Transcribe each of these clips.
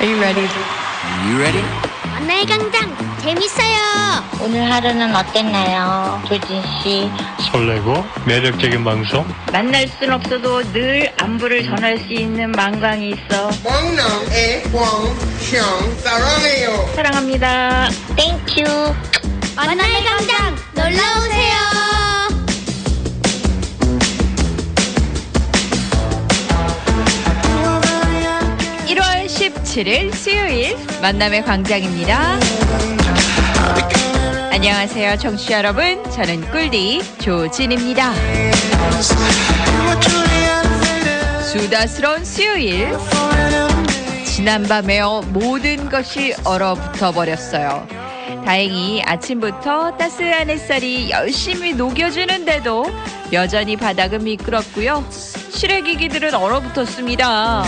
Are you ready? Are you ready? 만남의 광장 재밌어요. 오늘 하루는 어땠나요? 조진 씨. 설레고 매력적인 방송 만날 순 없어도 늘 안부를 전할 수 있는 망광이 있어. 광남의 광형 사랑해요. 사랑합니다. Thank you. 만남의 광장 놀러 오세요. 7일 수요일 만남의 광장입니다. 안녕하세요, 청취자 여러분. 저는 꿀디 조진입니다. 수다스러운 수요일. 지난밤에요, 모든 것이 얼어붙어 버렸어요. 다행히 아침부터 따스한 햇살이 열심히 녹여주는데도 여전히 바닥은 미끄럽고요. 실외기기들은 얼어붙었습니다.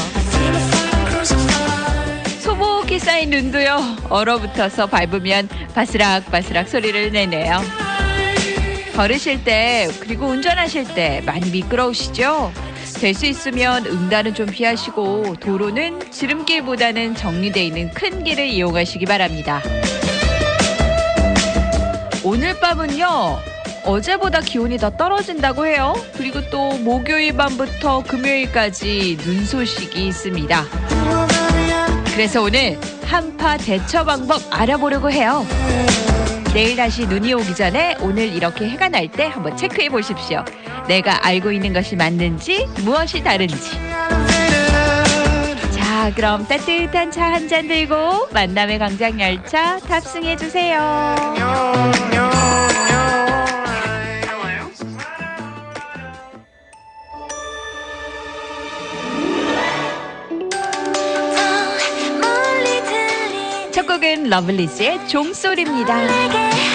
소복히 쌓인 눈도요 얼어붙어서 밟으면 바스락바스락 소리를 내네요. 걸으실 때 그리고 운전하실 때 많이 미끄러우시죠? 될 수 있으면 응단은 좀 피하시고 도로는 지름길보다는 정리되어 있는 큰 길을 이용하시기 바랍니다. 오늘 밤은요 어제보다 기온이 더 떨어진다고 해요. 그리고 또 목요일 밤부터 금요일까지 눈 소식이 있습니다. 그래서 오늘 한파 대처 방법 알아보려고 해요. 내일 다시 눈이 오기 전에 오늘 이렇게 해가 날 때 한번 체크해 보십시오. 내가 알고 있는 것이 맞는지 무엇이 다른지. 자, 그럼 따뜻한 차 한 잔 들고 만남의 광장 열차 탑승해 주세요. 곡은 러블리즈의 종소리입니다.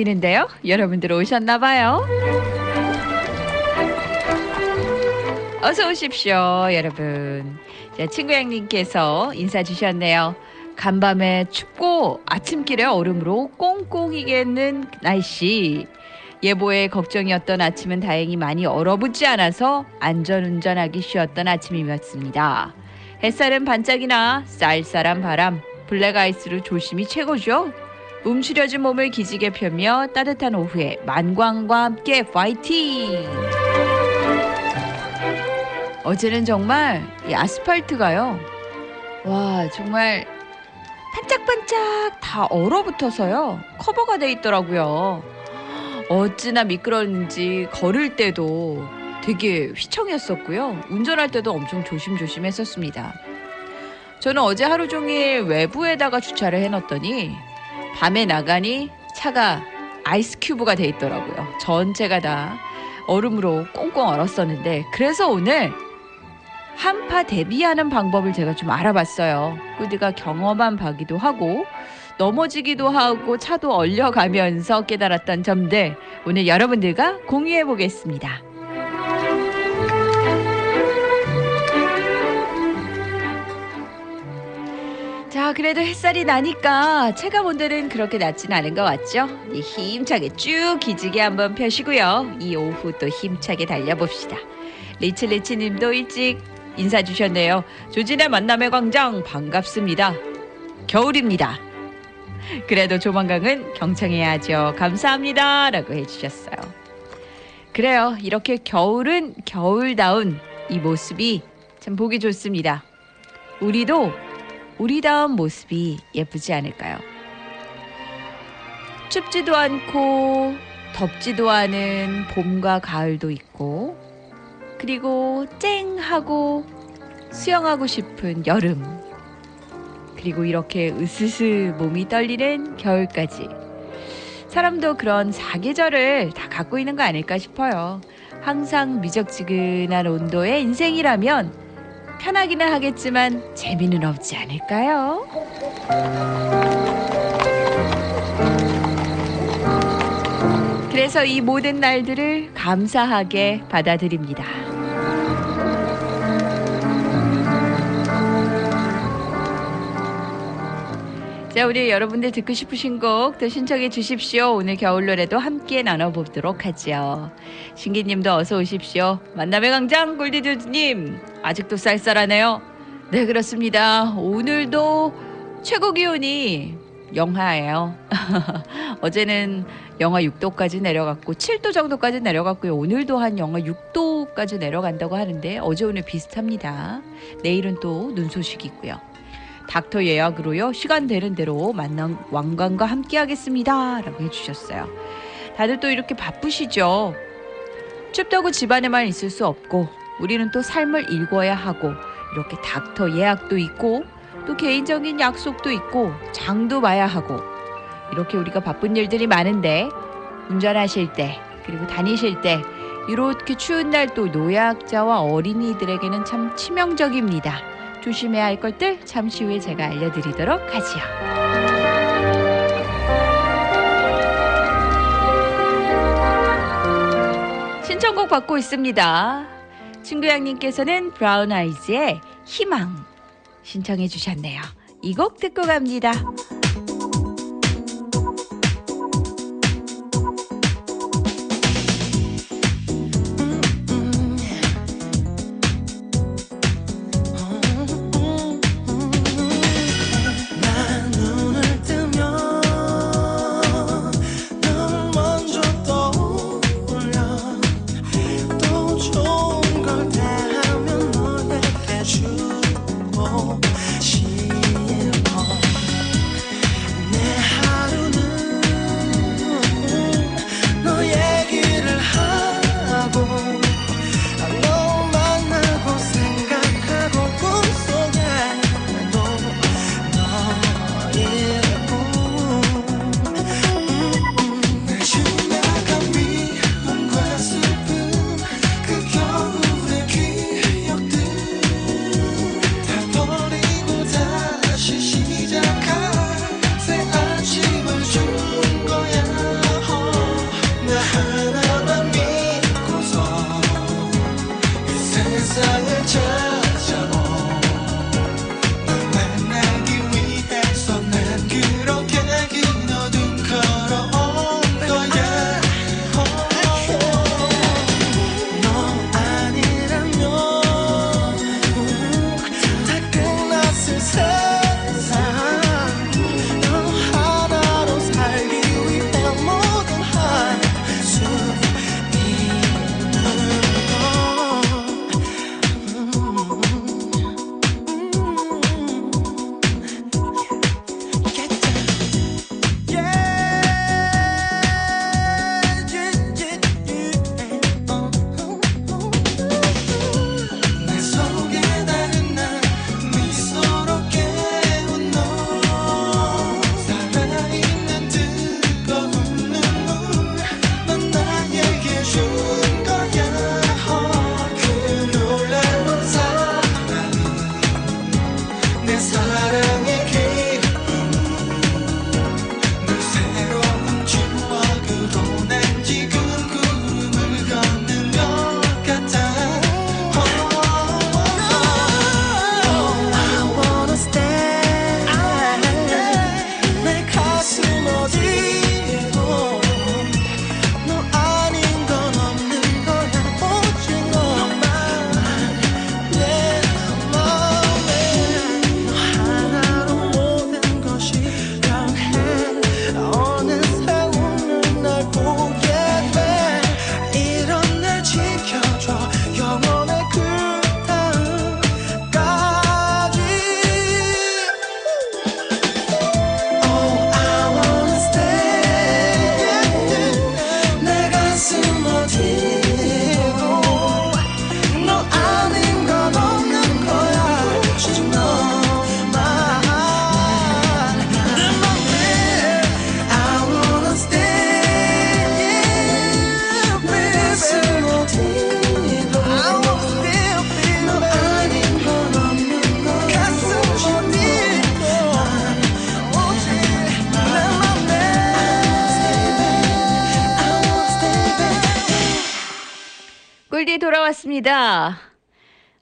들리는데요. 여러분들 오셨나 봐요. 어서 오십시오, 여러분. 자, 친구 양님께서 인사 주셨네요. 간밤에 춥고 아침길에 얼음으로 꽁꽁이겠는 날씨. 예보에 걱정이었던 아침은 다행히 많이 얼어붙지 않아서 안전운전하기 쉬웠던 아침이었습니다. 햇살은 반짝이나 쌀쌀한 바람, 블랙아이스로 조심히 최고죠. 움츠려진 몸을 기지개 펴며 따뜻한 오후에 만광과 함께 파이팅! 어제는 정말 이 아스팔트가요. 와, 정말 반짝반짝 다 얼어붙어서요. 커버가 돼 있더라고요. 어찌나 미끄러운지 걸을 때도 되게 휘청했었고요. 운전할 때도 엄청 조심조심 했었습니다. 저는 어제 하루 종일 외부에다가 주차를 해놨더니 밤에 나가니 차가 아이스 큐브가 돼 있더라고요. 전체가 다 얼음으로 꽁꽁 얼었었는데 그래서 오늘 한파 대비하는 방법을 제가 좀 알아봤어요. 꾸디가 경험한 바기도 하고 넘어지기도 하고 차도 얼려가면서 깨달았던 점들 오늘 여러분들과 공유해 보겠습니다. 자, 그래도 햇살이 나니까 체감 온도는 그렇게 낮진 않은 것 같죠? 이 힘차게 쭉 기지개 한번 펴시고요. 이 오후 또 힘차게 달려봅시다. 리치리치 님도 일찍 인사 주셨네요. 조진의 만남의 광장 반갑습니다. 겨울입니다. 그래도 조만간은 경청해야죠. 감사합니다. 라고 해주셨어요. 그래요. 이렇게 겨울은 겨울다운 이 모습이 참 보기 좋습니다. 우리도 우리다운 모습이 예쁘지 않을까요? 춥지도 않고 덥지도 않은 봄과 가을도 있고 그리고 쨍하고 수영하고 싶은 여름 그리고 이렇게 으스스 몸이 떨리는 겨울까지 사람도 그런 사계절을 다 갖고 있는 거 아닐까 싶어요. 항상 미적지근한 온도의 인생이라면 편하기는 하겠지만 재미는 없지 않을까요? 그래서 이 모든 날들을 감사하게 받아들입니다. 자, 우리 여러분들 듣고 싶으신 곡더 신청해 주십시오. 오늘 겨울 노래도 함께 나눠보도록 하죠. 신기님도 어서 오십시오. 만남의 강장 골디드님 아직도 쌀쌀하네요. 네, 그렇습니다. 오늘도 최고 기온이 영하예요. 어제는 영하 6도까지 내려갔고 7도 정도까지 내려갔고요. 오늘도 한 영하 6도까지 내려간다고 하는데 어제 오늘 비슷합니다. 내일은 또 눈 소식이 있고요. 닥터 예약으로요. 시간 되는 대로 만남 왕관과 함께 하겠습니다. 라고 해주셨어요. 다들 또 이렇게 바쁘시죠? 춥다고 집안에만 있을 수 없고 우리는 또 삶을 읽어야 하고 이렇게 닥터 예약도 있고 또 개인적인 약속도 있고 장도 봐야 하고 이렇게 우리가 바쁜 일들이 많은데 운전하실 때 그리고 다니실 때 이렇게 추운 날 또 노약자와 어린이들에게는 참 치명적입니다. 조심해야 할 것들 잠시 후에 제가 알려드리도록 하지요. 신청곡 받고 있습니다. 친구 양님께서는 브라운 아이즈의 희망 신청해 주셨네요. 이 곡 듣고 갑니다. desire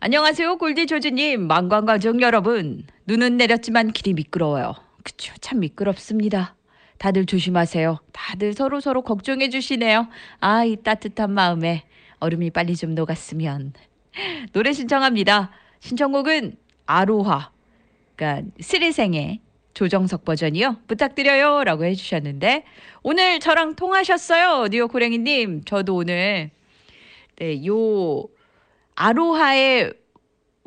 안녕하세요, 골디 조지님, 망관가족 여러분. 눈은 내렸지만 길이 미끄러워요. 그쵸, 참 미끄럽습니다. 다들 조심하세요. 다들 서로 서로 걱정해 주시네요. 아, 이 따뜻한 마음에 얼음이 빨리 좀 녹았으면. 노래 신청합니다. 신청곡은 아로하, 그러니까 스리생의 조정석 버전이요. 부탁드려요. 라고 해주셨는데, 오늘 저랑 통하셨어요. 뉴욕 고랭이님. 저도 오늘, 네, 요, 아로하의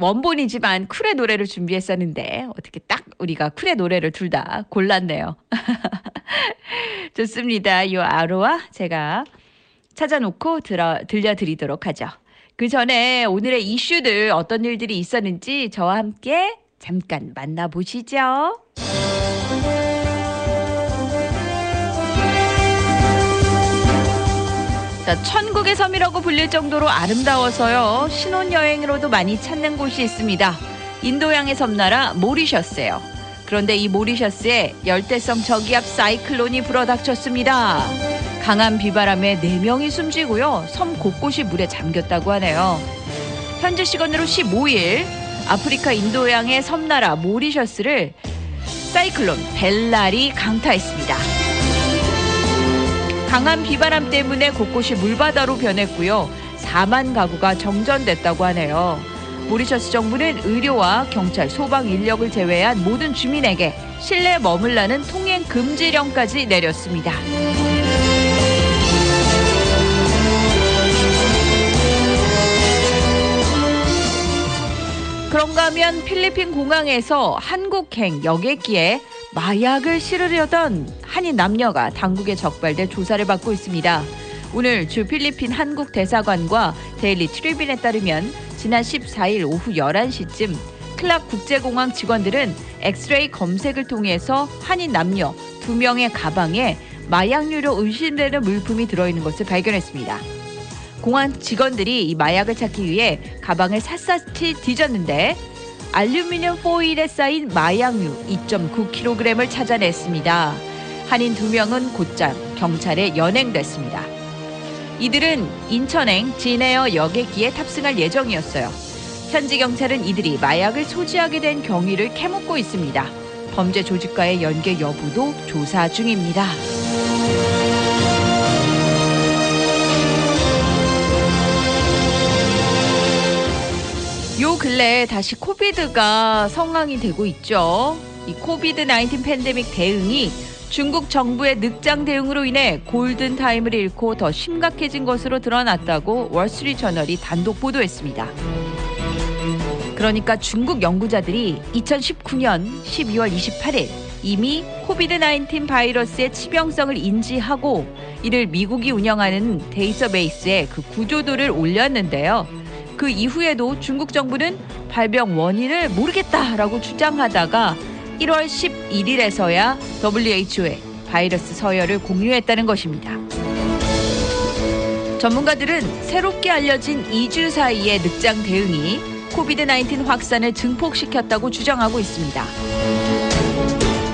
원본이지만 쿨의 노래를 준비했었는데, 어떻게 딱 우리가 쿨의 노래를 둘 다 골랐네요. 좋습니다. 요 아로하 제가 찾아놓고 들어, 들려드리도록 하죠. 그 전에 오늘의 이슈들 어떤 일들이 있었는지 저와 함께 잠깐 만나보시죠. 자, 천국의 섬이라고 불릴 정도로 아름다워서요. 신혼여행으로도 많이 찾는 곳이 있습니다. 인도양의 섬나라 모리셔스예요. 그런데 이 모리셔스에 열대성 저기압 사이클론이 불어닥쳤습니다. 강한 비바람에 4명이 숨지고요. 섬 곳곳이 물에 잠겼다고 하네요. 현지 시간으로 15일 아프리카 인도양의 섬나라 모리셔스를 사이클론 벨랄이 강타했습니다. 강한 비바람 때문에 곳곳이 물바다로 변했고요. 4만 가구가 정전됐다고 하네요. 모리셔스 정부는 의료와 경찰, 소방 인력을 제외한 모든 주민에게 실내 머물라는 통행 금지령까지 내렸습니다. 그런가 하면 필리핀 공항에서 한국행 여객기에 마약을 실으려던 한인 남녀가 당국에 적발돼 조사를 받고 있습니다. 오늘 주 필리핀 한국 대사관과 데일리 트리뷴에 따르면 지난 14일 오후 11시쯤 클락 국제공항 직원들은 엑스레이 검색을 통해서 한인 남녀 두 명의 가방에 마약류로 의심되는 물품이 들어있는 것을 발견했습니다. 공항 직원들이 이 마약을 찾기 위해 가방을 샅샅이 뒤졌는데 알루미늄 포일에 쌓인 마약류 2.9kg을 찾아냈습니다. 한인 두 명은 곧장 경찰에 연행됐습니다. 이들은 인천행 진에어 여객기에 탑승할 예정이었어요. 현지 경찰은 이들이 마약을 소지하게 된 경위를 캐묻고 있습니다. 범죄 조직과의 연계 여부도 조사 중입니다. 요 근래 다시 COVID가 성황이 되고 있죠. 이 COVID 19 팬데믹 대응이 중국 정부의 늑장 대응으로 인해 골든 타임을 잃고 더 심각해진 것으로 드러났다고 월스트리트 저널이 단독 보도했습니다. 그러니까 중국 연구자들이 2019년 12월 28일 이미 COVID 19 바이러스의 치명성을 인지하고 이를 미국이 운영하는 데이터베이스에 그 구조도를 올렸는데요. 그 이후에도 중국 정부는 발병 원인을 모르겠다라고 주장하다가 1월 11일에서야 WHO에 바이러스 서열을 공유했다는 것입니다. 전문가들은 새롭게 알려진 2주 사이의 늑장 대응이 코비드-19 확산을 증폭시켰다고 주장하고 있습니다.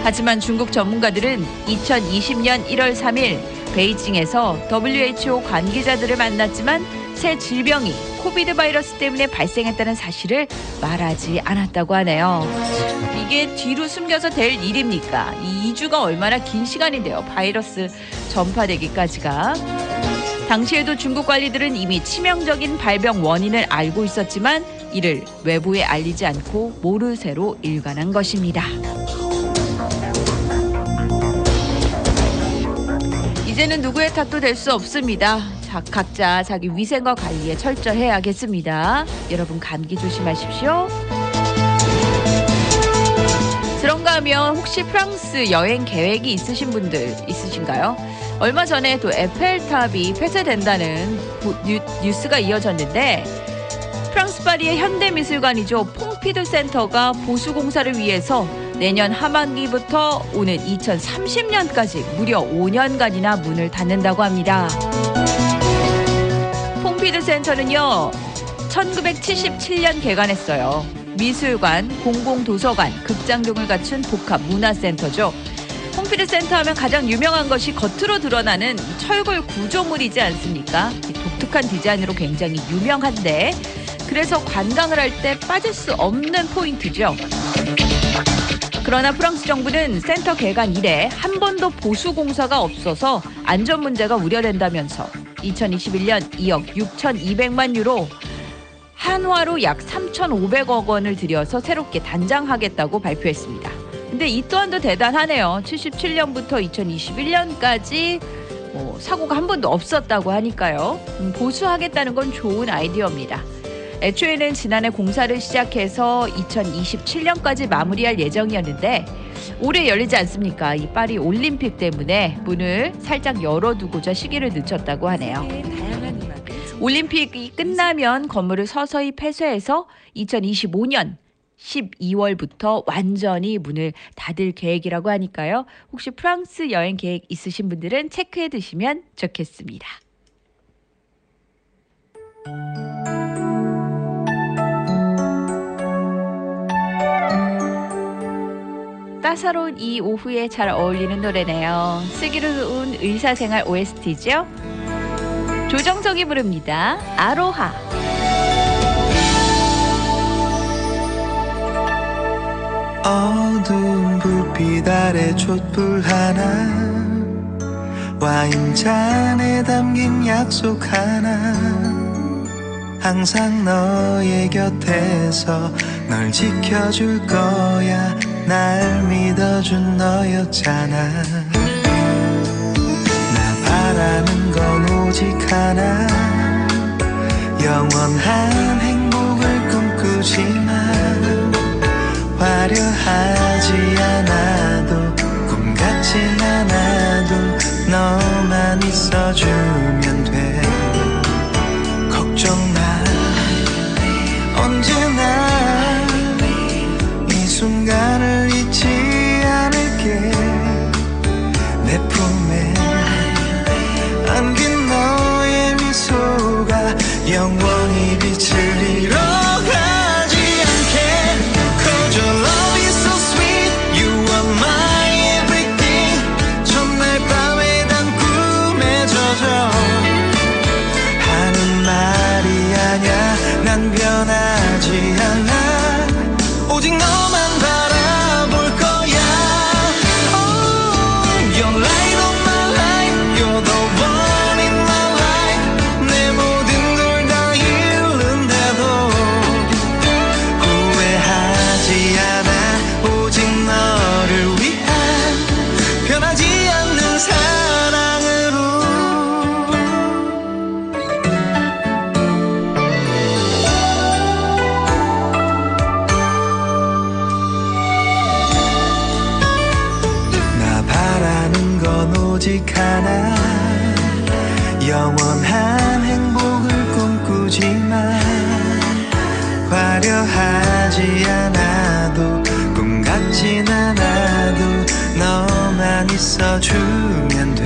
하지만 중국 전문가들은 2020년 1월 3일 베이징에서 WHO 관계자들을 만났지만 새 질병이 코비드 바이러스 때문에 발생했다는 사실을 말하지 않았다고 하네요. 이게 뒤로 숨겨서 될 일입니까? 이 2주가 얼마나 긴 시간인데요. 바이러스 전파되기까지가. 당시에도 중국 관리들은 이미 치명적인 발병 원인을 알고 있었지만 이를 외부에 알리지 않고 모르쇠로 일관한 것입니다. 이제는 누구의 탓도 될 수 없습니다. 자, 각자 자기 위생과 관리에 철저해야겠습니다. 여러분 감기 조심하십시오. 그런가 하면 혹시 프랑스 여행 계획이 있으신 분들 있으신가요? 얼마 전에 또 에펠탑이 폐쇄된다는 뉴스가 이어졌는데 프랑스 파리의 현대미술관이죠. 퐁피드 센터가 보수 공사를 위해서 내년 하반기부터 오는 2030년까지 무려 5년간이나 문을 닫는다고 합니다. 퐁피드 센터는요, 1977년 개관했어요. 미술관, 공공도서관, 극장 등을 갖춘 복합 문화센터죠. 퐁피드 센터 하면 가장 유명한 것이 겉으로 드러나는 철골 구조물이지 않습니까? 독특한 디자인으로 굉장히 유명한데 그래서 관광을 할 때 빠질 수 없는 포인트죠. 그러나 프랑스 정부는 센터 개관 이래 한 번도 보수 공사가 없어서 안전 문제가 우려된다면서 2021년 2억 6,200만 유로 한화로 약 3,500억 원을 들여서 새롭게 단장하겠다고 발표했습니다. 근데 이 또한도 대단하네요. 77년부터 2021년까지 뭐 사고가 한 번도 없었다고 하니까요. 음, 보수하겠다는 건 좋은 아이디어입니다. 애초에는 지난해 공사를 시작해서 2027년까지 마무리할 예정이었는데 올해 열리지 않습니까? 이 파리 올림픽 때문에 문을 살짝 열어두고자 시기를 늦췄다고 하네요. 올림픽이 끝나면 건물을 서서히 폐쇄해서 2025년 12월부터 완전히 문을 닫을 계획이라고 하니까요. 혹시 프랑스 여행 계획 있으신 분들은 체크해 두시면 좋겠습니다. 따사로운 이 오후에 잘 어울리는 노래네요. 슬기로운 의사생활 OST죠. 조정석이 부릅니다. 아로하. 어두운 불빛 아래 촛불 하나 와인잔에 담긴 약속 하나 항상 너의 곁에서 널 지켜줄 거야. 날 믿어준 너였잖아. 나 바라는 건 오직 하나. 영원한 행복을 꿈꾸지만 화려하지 않아도 꿈 같진 않아도 너만 있어주면 돼 미 고려하지 않아도 꿈 같진 않아도 너만 있어주면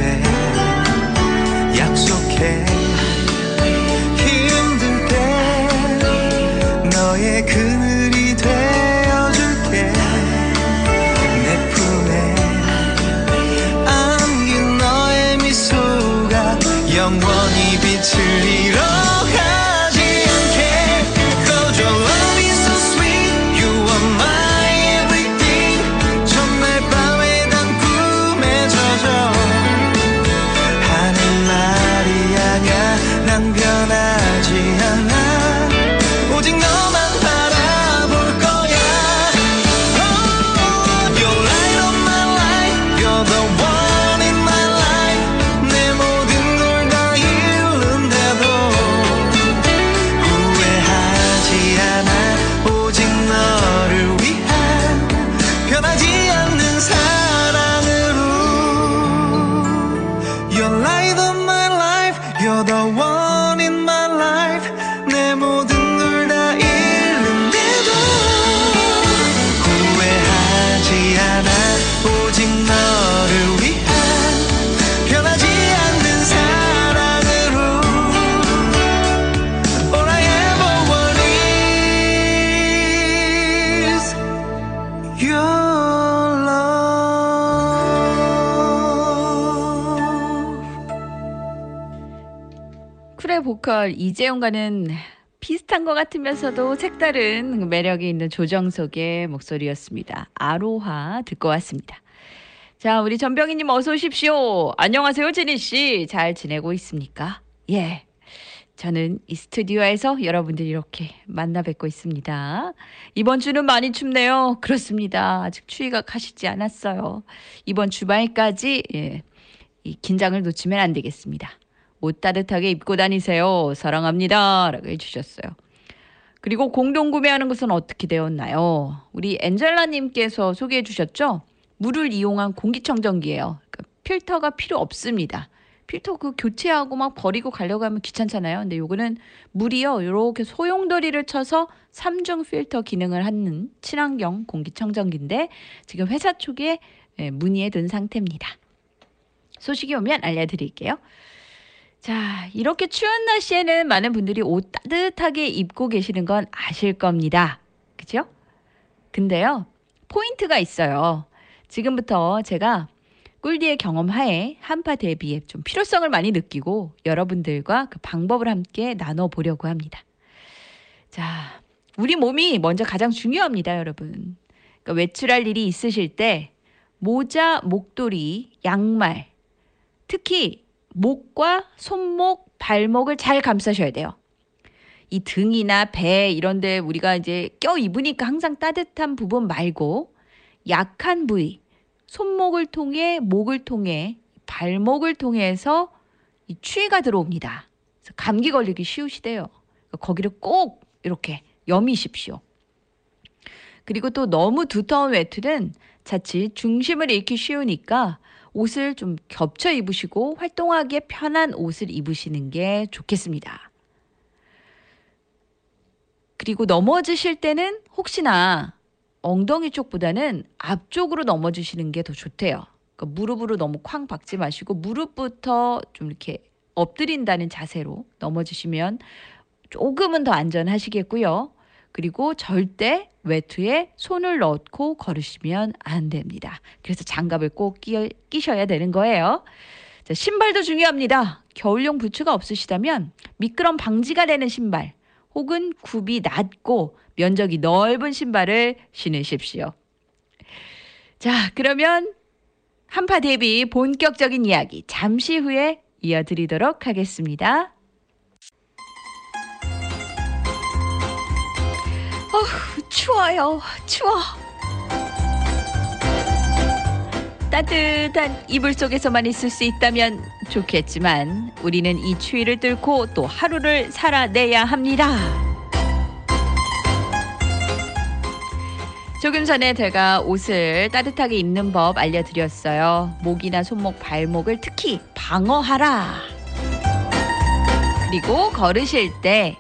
보컬 이재용과는 비슷한 것 같으면서도 색다른 매력이 있는 조정석의 목소리였습니다. 아로하 듣고 왔습니다. 자, 우리 전병희님 어서 오십시오. 안녕하세요, 제니 씨. 잘 지내고 있습니까? 예. 저는 이 스튜디오에서 여러분들 이렇게 만나 뵙고 있습니다. 이번 주는 많이 춥네요. 그렇습니다. 아직 추위가 가시지 않았어요. 이번 주말까지 예, 이 긴장을 놓치면 안 되겠습니다. 옷 따뜻하게 입고 다니세요. 사랑합니다. 라고 해주셨어요. 그리고 공동 구매하는 것은 어떻게 되었나요? 우리 엔젤라님께서 소개해 주셨죠? 물을 이용한 공기청정기예요. 그러니까 필터가 필요 없습니다. 필터 그 교체하고 막 버리고 가려고 하면 귀찮잖아요. 근데 요거는 물이요. 이렇게 소용돌이를 쳐서 삼중 필터 기능을 하는 친환경 공기청정기인데 지금 회사 쪽에 예, 문의해 둔 상태입니다. 소식이 오면 알려드릴게요. 자, 이렇게 추운 날씨에는 많은 분들이 옷 따뜻하게 입고 계시는 건 아실 겁니다. 그죠? 근데요, 포인트가 있어요. 지금부터 제가 꿀디의 경험하에 한파 대비에 좀 필요성을 많이 느끼고 여러분들과 그 방법을 함께 나눠보려고 합니다. 자, 우리 몸이 먼저 가장 중요합니다, 여러분. 그러니까 외출할 일이 있으실 때 모자, 목도리, 양말, 특히 목과 손목, 발목을 잘 감싸셔야 돼요. 이 등이나 배 이런 데 우리가 이제 껴 입으니까 항상 따뜻한 부분 말고 약한 부위, 손목을 통해 목을 통해 발목을 통해서 이 추위가 들어옵니다. 그래서 감기 걸리기 쉬우시대요. 거기를 꼭 이렇게 여미십시오. 그리고 또 너무 두터운 외투는 자칫 중심을 잃기 쉬우니까 옷을 좀 겹쳐 입으시고 활동하기에 편한 옷을 입으시는 게 좋겠습니다. 그리고 넘어지실 때는 혹시나 엉덩이 쪽보다는 앞쪽으로 넘어지시는 게 더 좋대요. 그러니까 무릎으로 너무 쾅 박지 마시고 무릎부터 좀 이렇게 엎드린다는 자세로 넘어지시면 조금은 더 안전하시겠고요. 그리고 절대 외투에 손을 넣고 걸으시면 안 됩니다. 그래서 장갑을 꼭 끼, 끼셔야 되는 거예요. 자, 신발도 중요합니다. 겨울용 부츠가 없으시다면 미끄럼 방지가 되는 신발 혹은 굽이 낮고 면적이 넓은 신발을 신으십시오. 자, 그러면 한파 대비 본격적인 이야기 잠시 후에 이어드리도록 하겠습니다. 추워요. 추워. 따뜻한 이불 속에서만 있을 수 있다면 좋겠지만 우리는 이 추위를 뚫고 또 하루를 살아내야 합니다. 조금 전에 제가 옷을 따뜻하게 입는 법 알려드렸어요. 목이나 손목, 발목을 특히 방어하라. 그리고 걸으실 때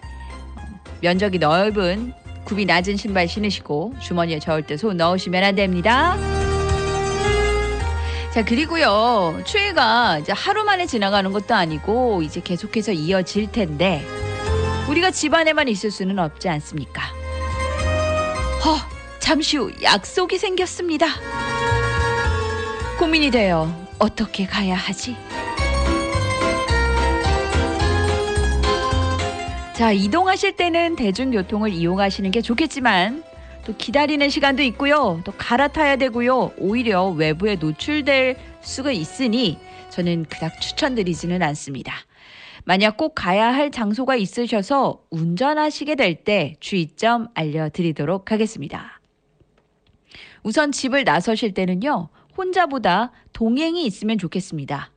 면적이 넓은 굽이 낮은 신발 신으시고 주머니에 저을 때 손 넣으시면 안 됩니다. 자, 그리고요. 추위가 이제 하루 만에 지나가는 것도 아니고 이제 계속해서 이어질 텐데 우리가 집 안에만 있을 수는 없지 않습니까? 허, 잠시 후 약속이 생겼습니다. 고민이 돼요. 어떻게 가야 하지? 자, 이동하실 때는 대중교통을 이용하시는 게 좋겠지만 또 기다리는 시간도 있고요. 또 갈아타야 되고요. 오히려 외부에 노출될 수가 있으니 저는 그닥 추천드리지는 않습니다. 만약 꼭 가야 할 장소가 있으셔서 운전하시게 될 때 주의점 알려드리도록 하겠습니다. 우선 집을 나서실 때는요, 혼자보다 동행이 있으면 좋겠습니다.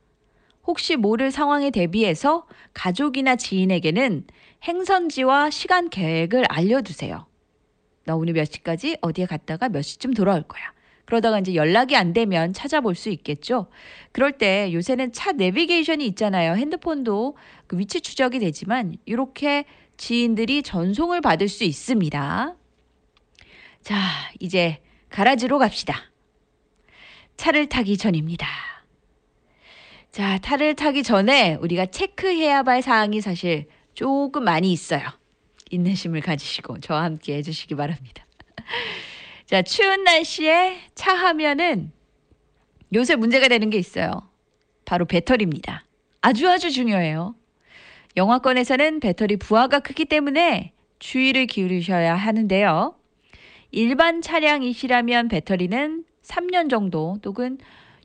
혹시 모를 상황에 대비해서 가족이나 지인에게는 행선지와 시간 계획을 알려두세요. 나 오늘 몇 시까지 어디에 갔다가 몇 시쯤 돌아올 거야. 그러다가 이제 연락이 안 되면 찾아볼 수 있겠죠. 그럴 때 요새는 차 내비게이션이 있잖아요. 핸드폰도 그 위치 추적이 되지만 이렇게 지인들이 전송을 받을 수 있습니다. 자, 이제 가라지로 갑시다. 차를 타기 전입니다. 자, 차를 타기 전에 우리가 체크해야 할 사항이 사실 조금 많이 있어요. 인내심을 가지시고 저와 함께 해주시기 바랍니다. 자, 추운 날씨에 차 하면은 요새 문제가 되는 게 있어요. 바로 배터리입니다. 아주 아주 중요해요. 영화권에서는 배터리 부하가 크기 때문에 주의를 기울이셔야 하는데요. 일반 차량이시라면 배터리는 3년 정도 또는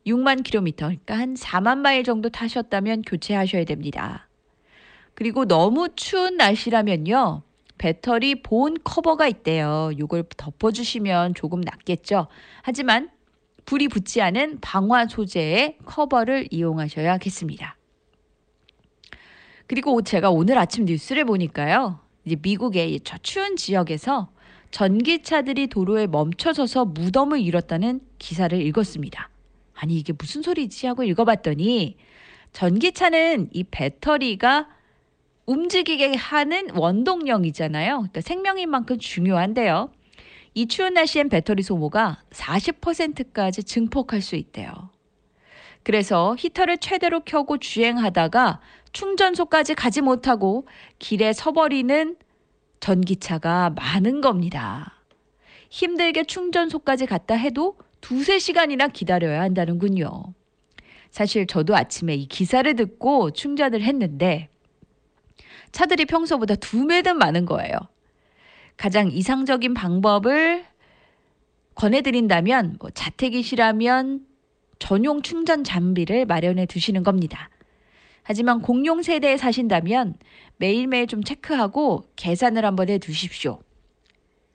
6만 킬로미터, 그러니까 한 4만 마일 정도 타셨다면 교체하셔야 됩니다. 그리고 너무 추운 날씨라면요. 배터리 본 커버가 있대요. 이걸 덮어주시면 조금 낫겠죠. 하지만 불이 붙지 않은 방화 소재의 커버를 이용하셔야겠습니다. 그리고 제가 오늘 아침 뉴스를 보니까요. 이제 미국의 저 추운 지역에서 전기차들이 도로에 멈춰서서 무덤을 잃었다는 기사를 읽었습니다. 아니 이게 무슨 소리지 하고 읽어봤더니 전기차는 이 배터리가 움직이게 하는 원동력이잖아요. 그러니까 생명인 만큼 중요한데요. 이 추운 날씨엔 배터리 소모가 40%까지 증폭할 수 있대요. 그래서 히터를 최대로 켜고 주행하다가 충전소까지 가지 못하고 길에 서버리는 전기차가 많은 겁니다. 힘들게 충전소까지 갔다 해도 두세 시간이나 기다려야 한다는군요. 사실 저도 아침에 이 기사를 듣고 충전을 했는데 차들이 평소보다 두 배는 많은 거예요. 가장 이상적인 방법을 권해드린다면 뭐 자택이시라면 전용 충전 장비를 마련해 두시는 겁니다. 하지만 공용 세대에 사신다면 매일매일 좀 체크하고 계산을 한번 해 두십시오.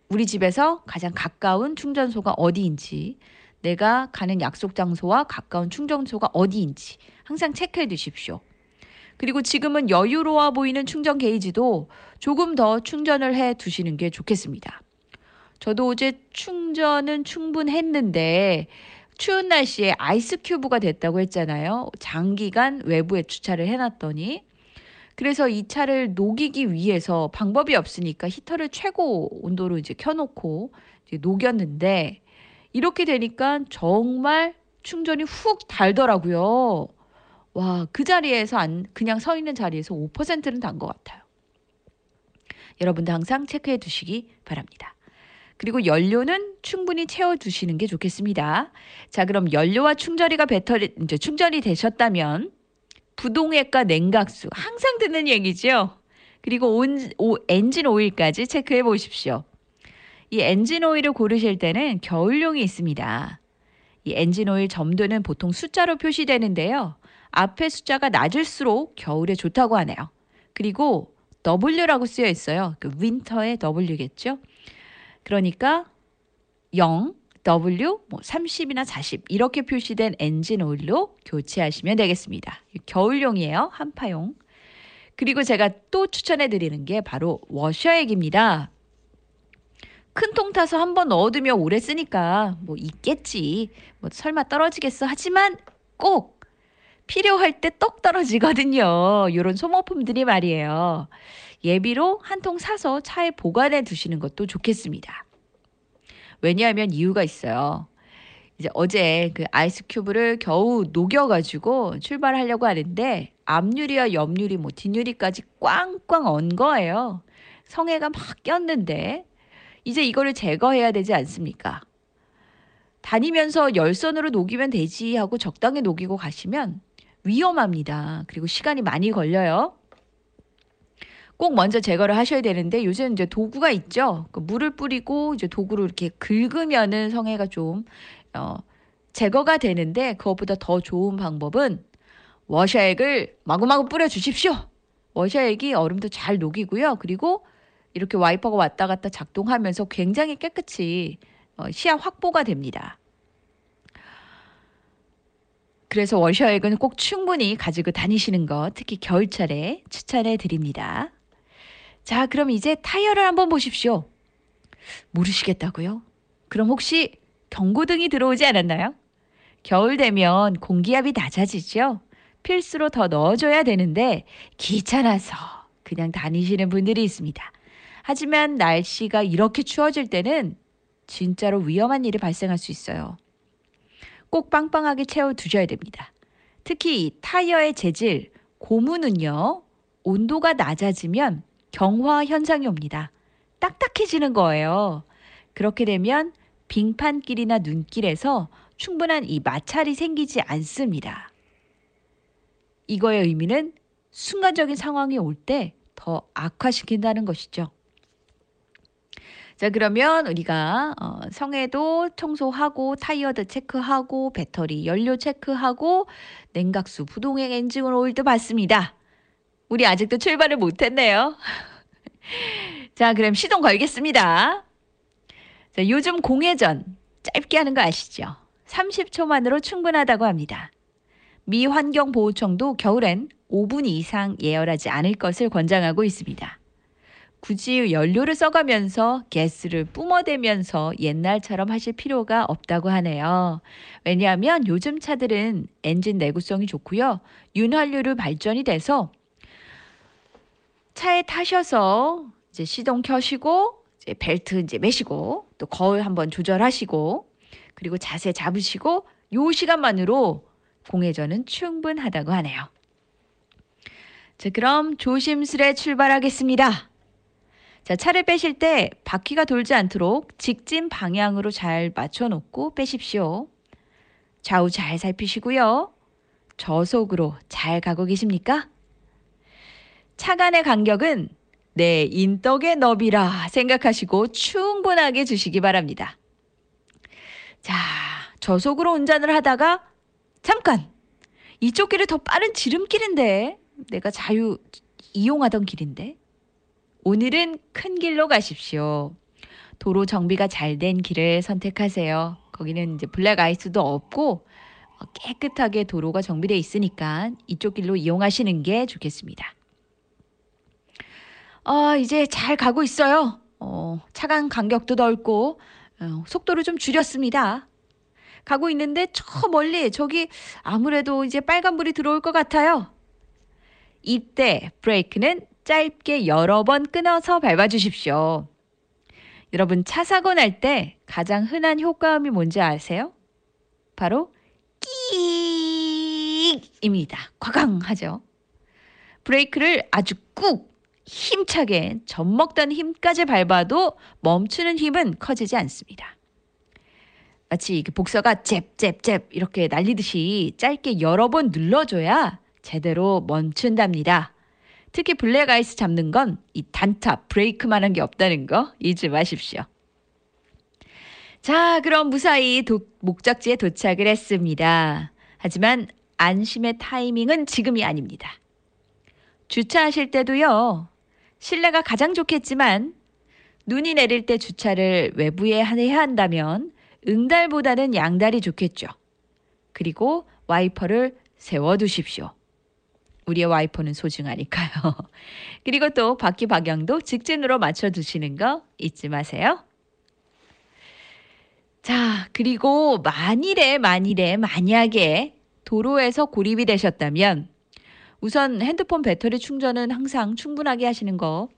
우리 집에서 가장 가까운 충전소가 어디인지, 내가 가는 약속 장소와 가까운 충전소가 어디인지 항상 체크해 두십시오. 그리고 지금은 여유로워 보이는 충전 게이지도 조금 더 충전을 해 두시는 게 좋겠습니다. 저도 어제 충전은 충분했는데 추운 날씨에 아이스 큐브가 됐다고 했잖아요. 장기간 외부에 주차를 해놨더니 그래서 이 차를 녹이기 위해서 방법이 없으니까 히터를 최고 온도로 이제 켜놓고 이제 녹였는데 이렇게 되니까 정말 충전이 훅 달더라고요. 와, 그 자리에서 안, 그냥 서 있는 자리에서 5%는 단 것 같아요. 여러분도 항상 체크해 두시기 바랍니다. 그리고 연료는 충분히 채워 두시는 게 좋겠습니다. 자, 그럼 연료와 충전이가 배터리, 이제 충전이 되셨다면 부동액과 냉각수 항상 듣는 얘기죠. 그리고 온, 오, 엔진 오일까지 체크해 보십시오. 이 엔진 오일을 고르실 때는 겨울용이 있습니다. 이 엔진 오일 점도는 보통 숫자로 표시되는데요. 앞에 숫자가 낮을수록 겨울에 좋다고 하네요. 그리고 W라고 쓰여 있어요. 그 winter의 W겠죠. 그러니까 0, W, 뭐 30이나 40 이렇게 표시된 엔진 오일로 교체하시면 되겠습니다. 겨울용이에요. 한파용. 그리고 제가 또 추천해 드리는 게 바로 워셔액입니다. 큰 통 타서 한 번 넣어두면 오래 쓰니까 뭐 있겠지. 뭐 설마 떨어지겠어. 하지만 꼭 필요할 때 떡 떨어지거든요. 이런 소모품들이 말이에요. 예비로 한 통 사서 차에 보관해 두시는 것도 좋겠습니다. 왜냐하면 이유가 있어요. 이제 어제 그 아이스 큐브를 겨우 녹여가지고 출발하려고 하는데 앞유리와 옆유리 뭐 뒷유리까지 꽝꽝 언 거예요. 성에가 막 꼈는데 이제 이거를 제거해야 되지 않습니까? 다니면서 열선으로 녹이면 되지 하고 적당히 녹이고 가시면 위험합니다. 그리고 시간이 많이 걸려요. 꼭 먼저 제거를 하셔야 되는데 요즘 이제 도구가 있죠. 그 물을 뿌리고 이제 도구로 이렇게 긁으면은 성해가 좀 어, 제거가 되는데 그것보다 더 좋은 방법은 워셔액을 마구마구 뿌려 주십시오. 워셔액이 얼음도 잘 녹이고요. 그리고 이렇게 와이퍼가 왔다 갔다 작동하면서 굉장히 깨끗이 어, 시야 확보가 됩니다. 그래서 워셔액은 꼭 충분히 가지고 다니시는 것, 특히 겨울철에 추천해 드립니다. 자, 그럼 이제 타이어를 한번 보십시오. 모르시겠다고요? 그럼 혹시 경고등이 들어오지 않았나요? 겨울 되면 공기압이 낮아지죠? 필수로 더 넣어줘야 되는데 귀찮아서 그냥 다니시는 분들이 있습니다. 하지만 날씨가 이렇게 추워질 때는 진짜로 위험한 일이 발생할 수 있어요. 꼭 빵빵하게 채워 두셔야 됩니다. 특히 타이어의 재질, 고무는요, 온도가 낮아지면 경화 현상이 옵니다. 딱딱해지는 거예요. 그렇게 되면 빙판길이나 눈길에서 충분한 이 마찰이 생기지 않습니다. 이거의 의미는 순간적인 상황이 올 때 더 악화시킨다는 것이죠. 자, 그러면 우리가 어, 성에도 청소하고 타이어도 체크하고 배터리 연료 체크하고 냉각수 부동액 엔진 오일도 봤습니다. 우리 아직도 출발을 못 했네요. 자, 그럼 시동 걸겠습니다. 자, 요즘 공회전 짧게 하는 거 아시죠? 30초만으로 충분하다고 합니다. 미 환경보호청도 겨울엔 5분 이상 예열하지 않을 것을 권장하고 있습니다. 굳이 연료를 써가면서 가스를 뿜어대면서 옛날처럼 하실 필요가 없다고 하네요. 왜냐하면 요즘 차들은 엔진 내구성이 좋고요. 윤활유를 발전이 돼서 차에 타셔서 이제 시동 켜시고 이제 벨트 이제 매시고 또 거울 한번 조절하시고 그리고 자세 잡으시고 요 시간만으로 공회전은 충분하다고 하네요. 자, 그럼 조심스레 출발하겠습니다. 자, 차를 빼실 때 바퀴가 돌지 않도록 직진 방향으로 잘 맞춰 놓고 빼십시오. 좌우 잘 살피시고요. 저속으로 잘 가고 계십니까? 차 간의 간격은 내 인덕의 너비라 생각하시고 충분하게 주시기 바랍니다. 자, 저속으로 운전을 하다가 잠깐! 이쪽 길이 더 빠른 지름길인데 내가 자유 이용하던 길인데 오늘은 큰 길로 가십시오. 도로 정비가 잘 된 길을 선택하세요. 거기는 이제 블랙 아이스도 없고 어, 깨끗하게 도로가 정비되어 있으니까 이쪽 길로 이용하시는 게 좋겠습니다. 아, 이제 잘 가고 있어요. 어, 차간 간격도 넓고 어, 속도를 좀 줄였습니다. 가고 있는데 저 멀리 저기 아무래도 이제 빨간불이 들어올 것 같아요. 이때 브레이크는 짧게 여러 번 끊어서 밟아 주십시오. 여러분 차 사고 날 때 가장 흔한 효과음이 뭔지 아세요? 바로 끼익입니다. 과강 하죠. 브레이크를 아주 꾹 힘차게 젖먹던 힘까지 밟아도 멈추는 힘은 커지지 않습니다. 마치 복서가 잽잽잽 이렇게 날리듯이 짧게 여러 번 눌러줘야 제대로 멈춘답니다. 특히 블랙 아이스 잡는 건 이 단타 브레이크만한 게 없다는 거 잊지 마십시오. 자, 그럼 무사히 도, 목적지에 도착을 했습니다. 하지만 안심의 타이밍은 지금이 아닙니다. 주차하실 때도요. 실내가 가장 좋겠지만 눈이 내릴 때 주차를 외부에 해야 한다면 응달보다는 양달이 좋겠죠. 그리고 와이퍼를 세워두십시오. 우리의 와이퍼는 소중하니까요. 그리고 또 바퀴 방향도 직진으로 맞춰 두시는 거 잊지 마세요. 자, 그리고 만일에 만일에 만약에 도로에서 고립이 되셨다면 우선 핸드폰 배터리 충전은 항상 충분하게 하시는 거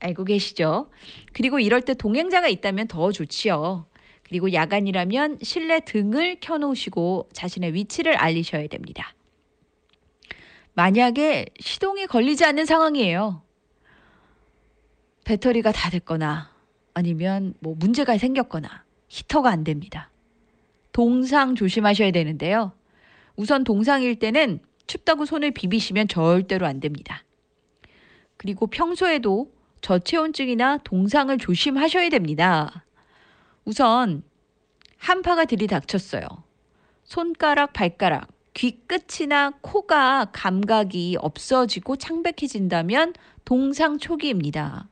알고 계시죠? 그리고 이럴 때 동행자가 있다면 더 좋지요. 그리고 야간이라면 실내 등을 켜놓으시고 자신의 위치를 알리셔야 됩니다. 만약에 시동이 걸리지 않는 상황이에요. 배터리가 다 됐거나 아니면 뭐 문제가 생겼거나 히터가 안 됩니다. 동상 조심하셔야 되는데요. 우선 동상일 때는 춥다고 손을 비비시면 절대로 안 됩니다. 그리고 평소에도 저체온증이나 동상을 조심하셔야 됩니다. 우선 한파가 들이닥쳤어요. 손가락, 발가락, 귀 끝이나 코가 감각이 없어지고 창백해진다면 동상 초기입니다.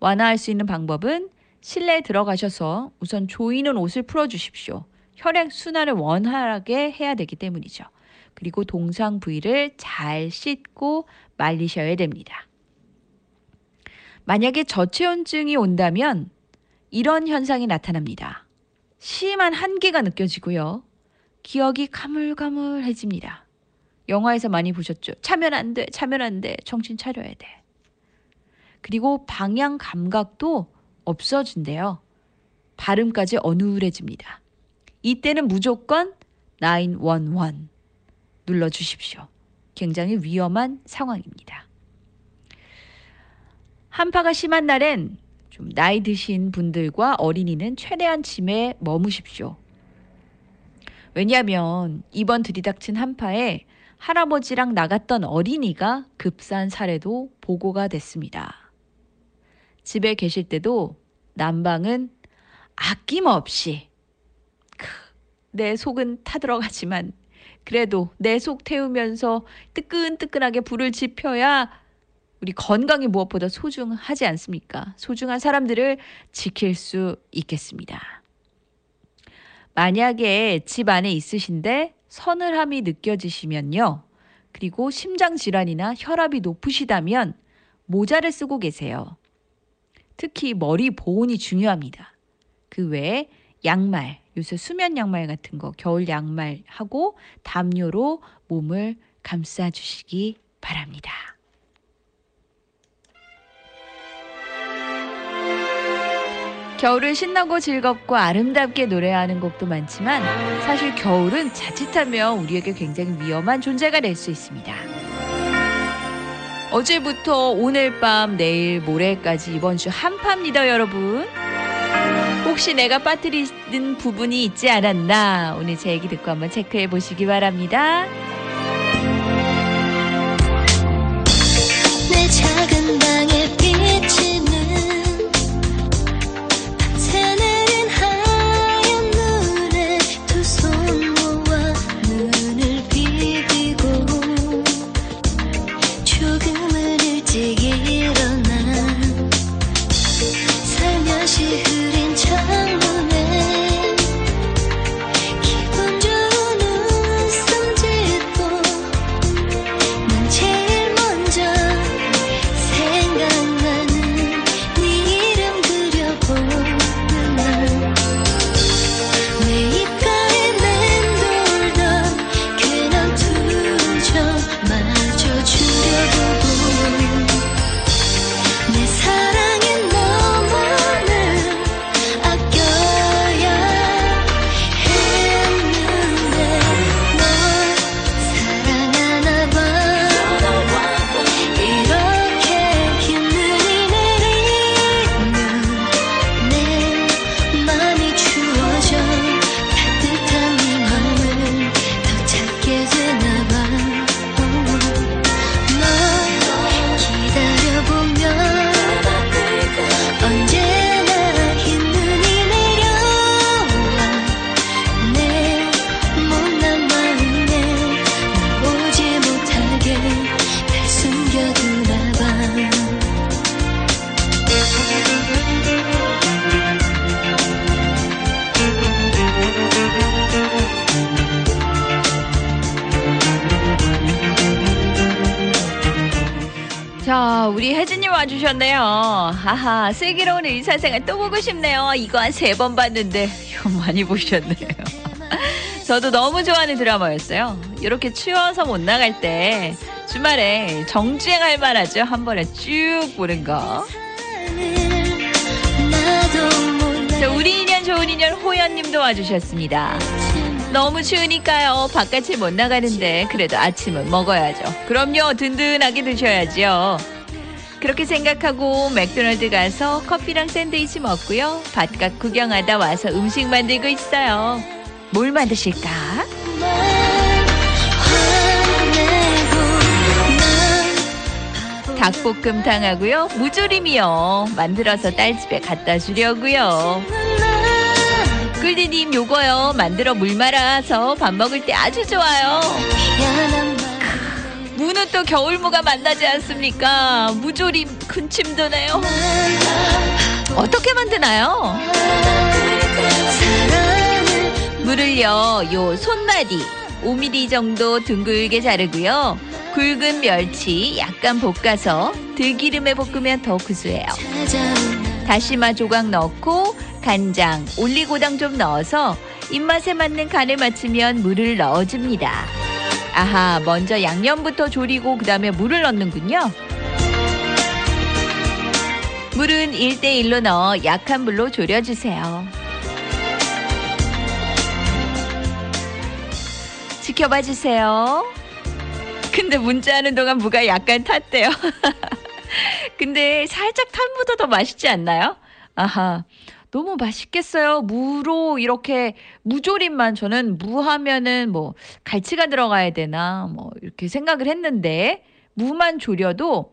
완화할 수 있는 방법은 실내에 들어가셔서 우선 조이는 옷을 풀어주십시오. 혈액 순환을 원활하게 해야 되기 때문이죠. 그리고 동상 부위를 잘 씻고 말리셔야 됩니다. 만약에 저체온증이 온다면 이런 현상이 나타납니다. 심한 한계가 느껴지고요. 기억이 가물가물해집니다. 영화에서 많이 보셨죠? 차면 안 돼, 차면 안 돼, 정신 차려야 돼. 그리고 방향 감각도 없어진대요. 발음까지 어눌해집니다. 이때는 무조건 911 눌러주십시오. 굉장히 위험한 상황입니다. 한파가 심한 날엔 좀 나이 드신 분들과 어린이는 최대한 짐에 머무십시오. 왜냐하면 이번 들이닥친 한파에 할아버지랑 나갔던 어린이가 급사한 사례도 보고가 됐습니다. 집에 계실 때도 난방은 아낌없이 크, 내 속은 타들어가지만 그래도 내 속 태우면서 뜨끈뜨끈하게 불을 지펴야 우리 건강이 무엇보다 소중하지 않습니까? 소중한 사람들을 지킬 수 있겠습니다. 만약에 집 안에 있으신데 서늘함이 느껴지시면요. 그리고 심장 질환이나 혈압이 높으시다면 모자를 쓰고 계세요. 특히 머리 보온이 중요합니다. 그 외에 양말, 요새 수면 양말 같은 거, 겨울 양말하고 담요로 몸을 감싸 주시기 바랍니다. 겨울을 신나고 즐겁고 아름답게 노래하는 곡도 많지만 사실 겨울은 자칫하면 우리에게 굉장히 위험한 존재가 될 수 있습니다. 어제부터 오늘 밤, 내일, 모레까지 이번 주 한파입니다, 여러분. 혹시 내가 빠뜨리는 부분이 있지 않았나? 오늘 제 얘기 듣고 한번 체크해 보시기 바랍니다. 하하, 슬기로운 의사생활 또 보고 싶네요. 이거 한 세 번 봤는데, 이거 많이 보셨네요. 저도 너무 좋아하는 드라마였어요. 이렇게 추워서 못 나갈 때, 주말에 정주행할 만하죠. 한 번에 쭉 보는 거. 자, 우리 인연 좋은 인연 호연님도 와주셨습니다. 너무 추우니까요. 바깥에 못 나가는데 그래도 아침은 먹어야죠. 그럼요. 든든하게 드셔야죠. 그렇게 생각하고 맥도날드 가서 커피랑 샌드위치 먹고요. 바깥 구경하다 와서 음식 만들고 있어요. 뭘 만드실까? 닭볶음탕 하고요. 무조림이요. 만들어서 딸 집에 갖다 주려고요. 꿀디님 요거요. 만들어 물 말아서 밥 먹을 때 아주 좋아요. 무는 또 겨울무가 만나지 않습니까? 무조림 군침 도네요. 어떻게 만드나요? 물을요, 요 손마디 5mm 정도 둥글게 자르고요. 굵은 멸치 약간 볶아서 들기름에 볶으면 더 구수해요. 다시마 조각 넣고 간장, 올리고당 좀 넣어서 입맛에 맞는 간을 맞추면 물을 넣어줍니다. 아하, 먼저 양념부터 졸이고 그 다음에 물을 넣는군요. 물은 1대1로 넣어 약한 불로 졸여주세요. 지켜봐 주세요. 근데 문자하는 동안 무가 약간 탔대요. 근데 살짝 탄 무도 더 맛있지 않나요? 아하. 너무 맛있겠어요. 무로 이렇게 무조림만 저는 무 하면은 뭐 갈치가 들어가야 되나 뭐 이렇게 생각을 했는데 무만 졸여도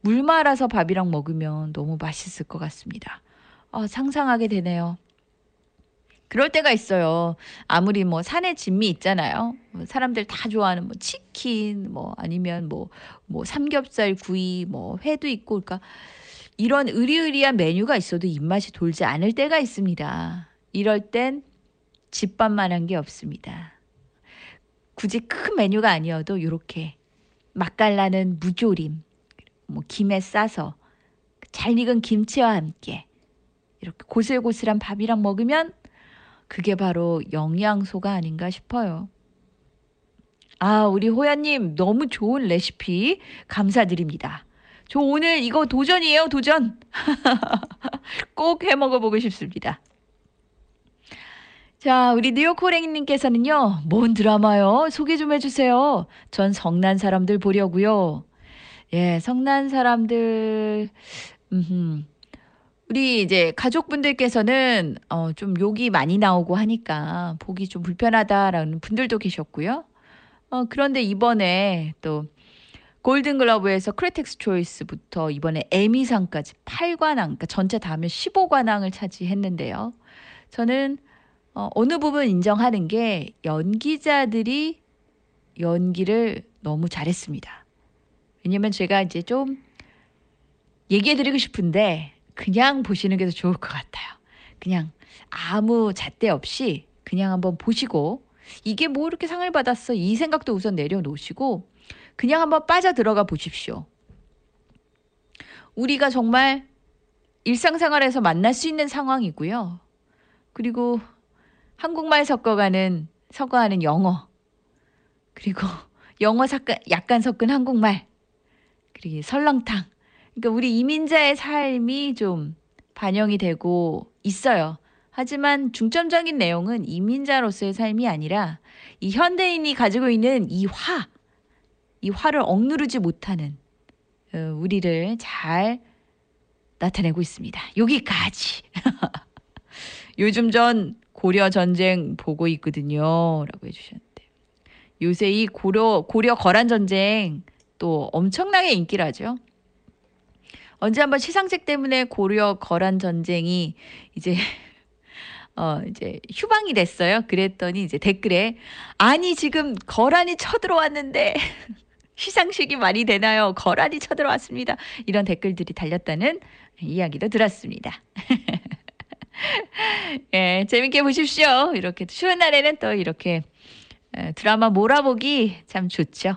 물 말아서 밥이랑 먹으면 너무 맛있을 것 같습니다. 아, 상상하게 되네요. 그럴 때가 있어요. 아무리 뭐 산에 진미 있잖아요. 뭐 사람들 다 좋아하는 뭐 치킨, 뭐 아니면 뭐, 뭐 삼겹살 구이, 뭐 회도 있고, 그러니까 이런 으리으리한 메뉴가 있어도 입맛이 돌지 않을 때가 있습니다. 이럴 땐 집밥만한 게 없습니다. 굳이 큰 메뉴가 아니어도 이렇게 맛깔나는 무조림, 뭐 김에 싸서 잘 익은 김치와 함께 이렇게 고슬고슬한 밥이랑 먹으면 그게 바로 영양소가 아닌가 싶어요. 아, 우리 호야님 너무 좋은 레시피 감사드립니다. 저 오늘 이거 도전이에요, 도전. 꼭 해 먹어보고 싶습니다. 자, 우리 뉴욕호랭이님께서는요, 뭔 드라마요? 소개 좀 해주세요. 전 성난 사람들 보려고요. 예, 성난 사람들, 음흠. 우리 이제 가족분들께서는 어, 좀 욕이 많이 나오고 하니까 보기 좀 불편하다라는 분들도 계셨고요. 어, 그런데 이번에 또 골든글러브에서 크리틱스 초이스부터 이번에 에미상까지 8관왕, 그러니까 전체 다 하면 15관왕을 차지했는데요. 저는 어, 어느 부분 인정하는 게 연기자들이 연기를 너무 잘했습니다. 왜냐면 제가 이제 좀 얘기해드리고 싶은데 그냥 보시는 게 더 좋을 것 같아요. 그냥 아무 잣대 없이 그냥 한번 보시고 이게 뭐 이렇게 상을 받았어 이 생각도 우선 내려놓으시고 그냥 한번 빠져 들어가 보십시오. 우리가 정말 일상생활에서 만날 수 있는 상황이고요. 그리고 한국말 섞어가는 섞어가는 영어 그리고 영어 섞은 약간 섞은 한국말 그리고 설렁탕 그러니까 우리 이민자의 삶이 좀 반영이 되고 있어요. 하지만 중점적인 내용은 이민자로서의 삶이 아니라 이 현대인이 가지고 있는 이 화, 이 화를 억누르지 못하는 어, 우리를 잘 나타내고 있습니다. 여기까지. 요즘 전 고려 전쟁 보고 있거든요. 라고 해주셨는데. 요새 이 고려, 고려 거란 전쟁 또 엄청나게 인기라죠. 언제 한번 시상식 때문에 고려 거란 전쟁이 이제 어 이제 휴방이 됐어요. 그랬더니 이제 댓글에 아니 지금 거란이 쳐들어왔는데 시상식이 말이 되나요? 거란이 쳐들어왔습니다. 이런 댓글들이 달렸다는 이야기도 들었습니다. 예, 재밌게 보십시오. 이렇게 쉬운 날에는 또 이렇게 드라마 몰아보기 참 좋죠.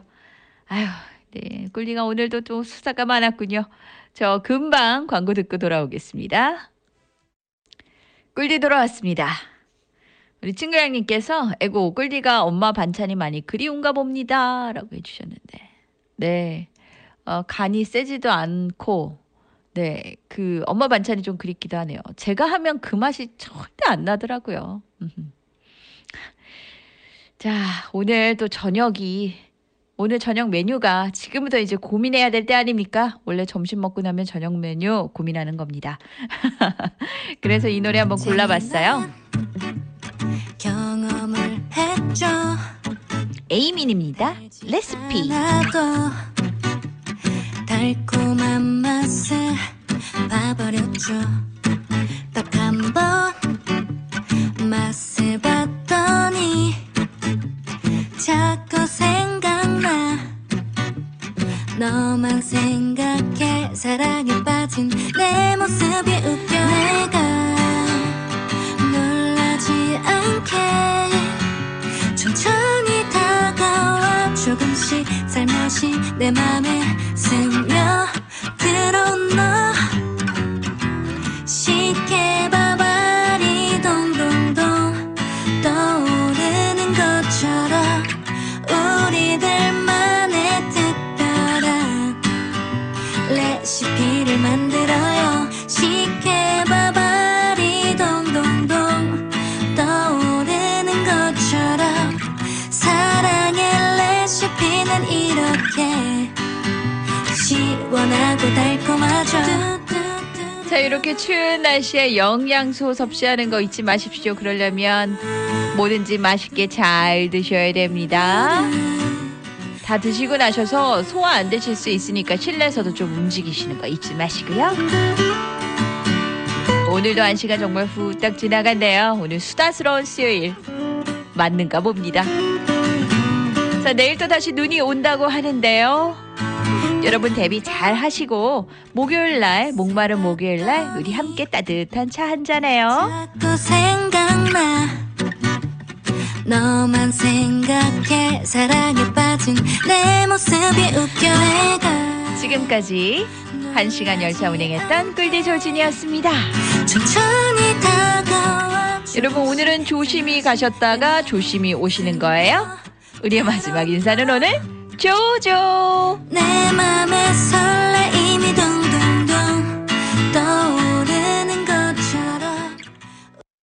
아유, 네. 꿀리가 오늘도 또 수사가 많았군요. 저 금방 광고 듣고 돌아오겠습니다. 꿀디 돌아왔습니다. 우리 친구 양님께서 에고 꿀디가 엄마 반찬이 많이 그리운가 봅니다. 라고 해주셨는데 네 어, 간이 세지도 않고 네 그 엄마 반찬이 좀 그립기도 하네요. 제가 하면 그 맛이 절대 안 나더라고요. 자 오늘 또 저녁이 오늘 저녁 메뉴가 지금부터 이제 고민해야 될 때 아닙니까? 원래 점심 먹고 나면 저녁 메뉴 고민하는 겁니다. 그래서 이 노래 한번 골라봤어요. 경험을 했죠 에이민입니다. 레시피. 달콤한 맛을 봐버렸죠. 딱 한 번 맛을 봤더니 자꾸 생각나. 너만 생각해 사랑에 빠진 내 모습이 웃겨. 내가 놀라지 않게. 천천히 조금씩 살며시 내 맘에 스며들어 너. 쉽게 바 자, 이렇게 추운 날씨에 영양소 섭취하는 거 잊지 마십시오. 그러려면 뭐든지 맛있게 잘 드셔야 됩니다. 다 드시고 나셔서 소화 안 되실 수 있으니까 실내에서도 좀 움직이시는 거 잊지 마시고요. 오늘도 한 시간 정말 후딱 지나갔네요. 오늘 수다스러운 수요일 맞는가 봅니다. 자, 내일 또 다시 눈이 온다고 하는데요. 여러분 대비 잘 하시고 목요일 날 목마른 목요일 날 우리 함께 따뜻한 차 한 잔해요. 자꾸 생각나 너만 생각해 사랑에 빠진 내 모습이 웃겨 내가 지금까지 한 시간 열차 운행했던 꿀디 조진이었습니다. 천천히 다가와 여러분 오늘은 조심히 가셨다가 조심히 오시는 거예요. 우리의 마지막 인사는 오늘 조조. 내 맘에 설